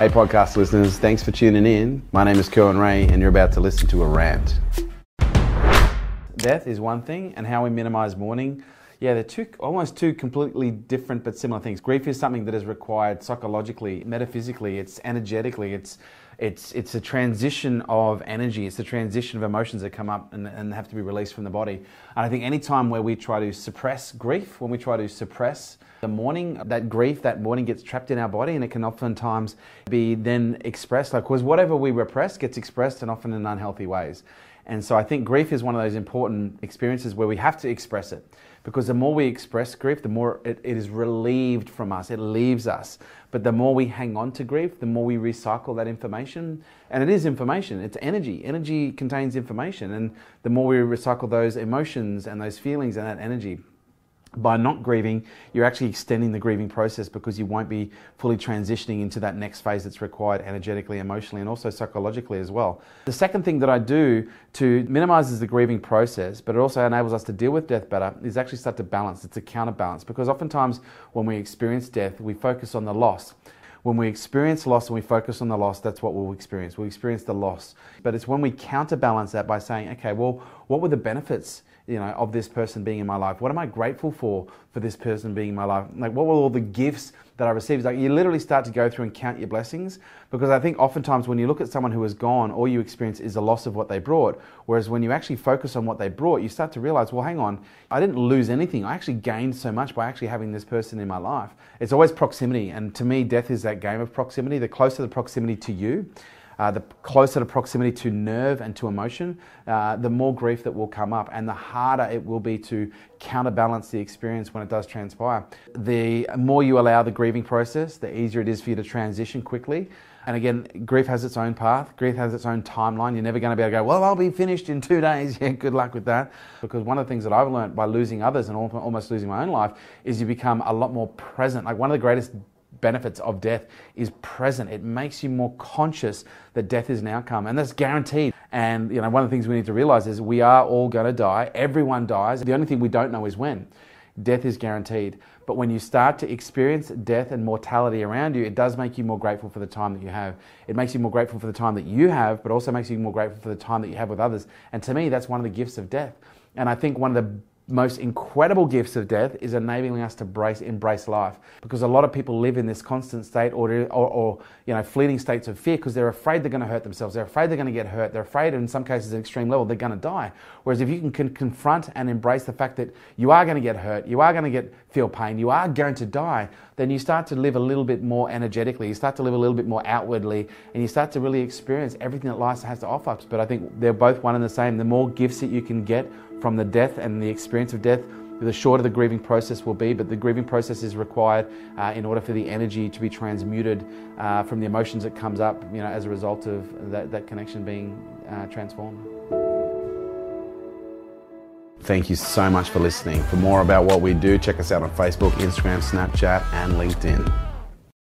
Hey, podcast listeners, thanks for tuning in. My name is Kerwin Rae, and you're about to listen to a rant. Death is one thing, and how we minimize mourning. Yeah, they're two almost two completely different but similar things. Grief is something that is required psychologically, metaphysically, it's energetically, it's it's it's a transition of energy, it's a transition of emotions that come up and, and have to be released from the body. And I think any time where we try to suppress grief, when we try to suppress the mourning, that grief, that mourning gets trapped in our body and it can oftentimes be then expressed. Like, because whatever we repress gets expressed and often in unhealthy ways. And so I think grief is one of those important experiences where we have to express it. Because the more we express grief, the more it, it is relieved from us, it leaves us. But the more we hang on to grief, the more we recycle that information. And it is information, it's energy. Energy contains information. And the more we recycle those emotions and those feelings and that energy, by not grieving, you're actually extending the grieving process because you won't be fully transitioning into that next phase that's required energetically, emotionally, and also psychologically as well. The second thing that I do to minimizes the grieving process, but it also enables us to deal with death better, is actually start to balance. It's a counterbalance because oftentimes when we experience death, we focus on the loss when we experience loss and we focus on the loss, that's what we'll experience. We'll experience the loss. But it's when we counterbalance that by saying, okay, well, what were the benefits you know, of this person being in my life? What am I grateful for for this person being in my life? Like, what were all the gifts that I received? Like, you literally start to go through and count your blessings because I think oftentimes when you look at someone who is gone, all you experience is the loss of what they brought. Whereas when you actually focus on what they brought, you start to realize, well, hang on, I didn't lose anything. I actually gained so much by actually having this person in my life. It's always proximity. And to me, death is that game of proximity. The closer the proximity to you, uh, the closer the proximity to nerve and to emotion, uh, the more grief that will come up and the harder it will be to counterbalance the experience when it does transpire. The more you allow the grieving process, the easier it is for you to transition quickly. And again, grief has its own path. Grief has its own timeline. You're never going to be able to go, well, I'll be finished in two days. Yeah, good luck with that. Because one of the things that I've learned by losing others and almost losing my own life is you become a lot more present. Like one of the greatest benefits of death is present. It makes you more conscious that death is an outcome, and that's guaranteed. And you know, one of the things we need to realize is we are all going to die. Everyone dies. The only thing we don't know is when. Death is guaranteed. But when you start to experience death and mortality around you, it does make you more grateful for the time that you have. It makes you more grateful for the time that you have, but also makes you more grateful for the time that you have with others. And to me, that's one of the gifts of death. And I think one of the most incredible gifts of death is enabling us to brace, embrace life. Because a lot of people live in this constant state or, or, or you know, fleeting states of fear because they're afraid they're going to hurt themselves. They're afraid they're going to get hurt. They're afraid, in some cases, at an extreme level, they're going to die. Whereas if you can, can confront and embrace the fact that you are going to get hurt, you are going to get feel pain, you are going to die, then you start to live a little bit more energetically. You start to live a little bit more outwardly, and you start to really experience everything that life has to offer. But I think they're both one and the same. The more gifts that you can get from the death and the experience of death, the shorter the grieving process will be, but the grieving process is required uh, in order for the energy to be transmuted uh, from the emotions that comes up, you know, as a result of that, that connection being uh, transformed. Thank you so much for listening. For more about what we do, check us out on Facebook, Instagram, Snapchat, and LinkedIn.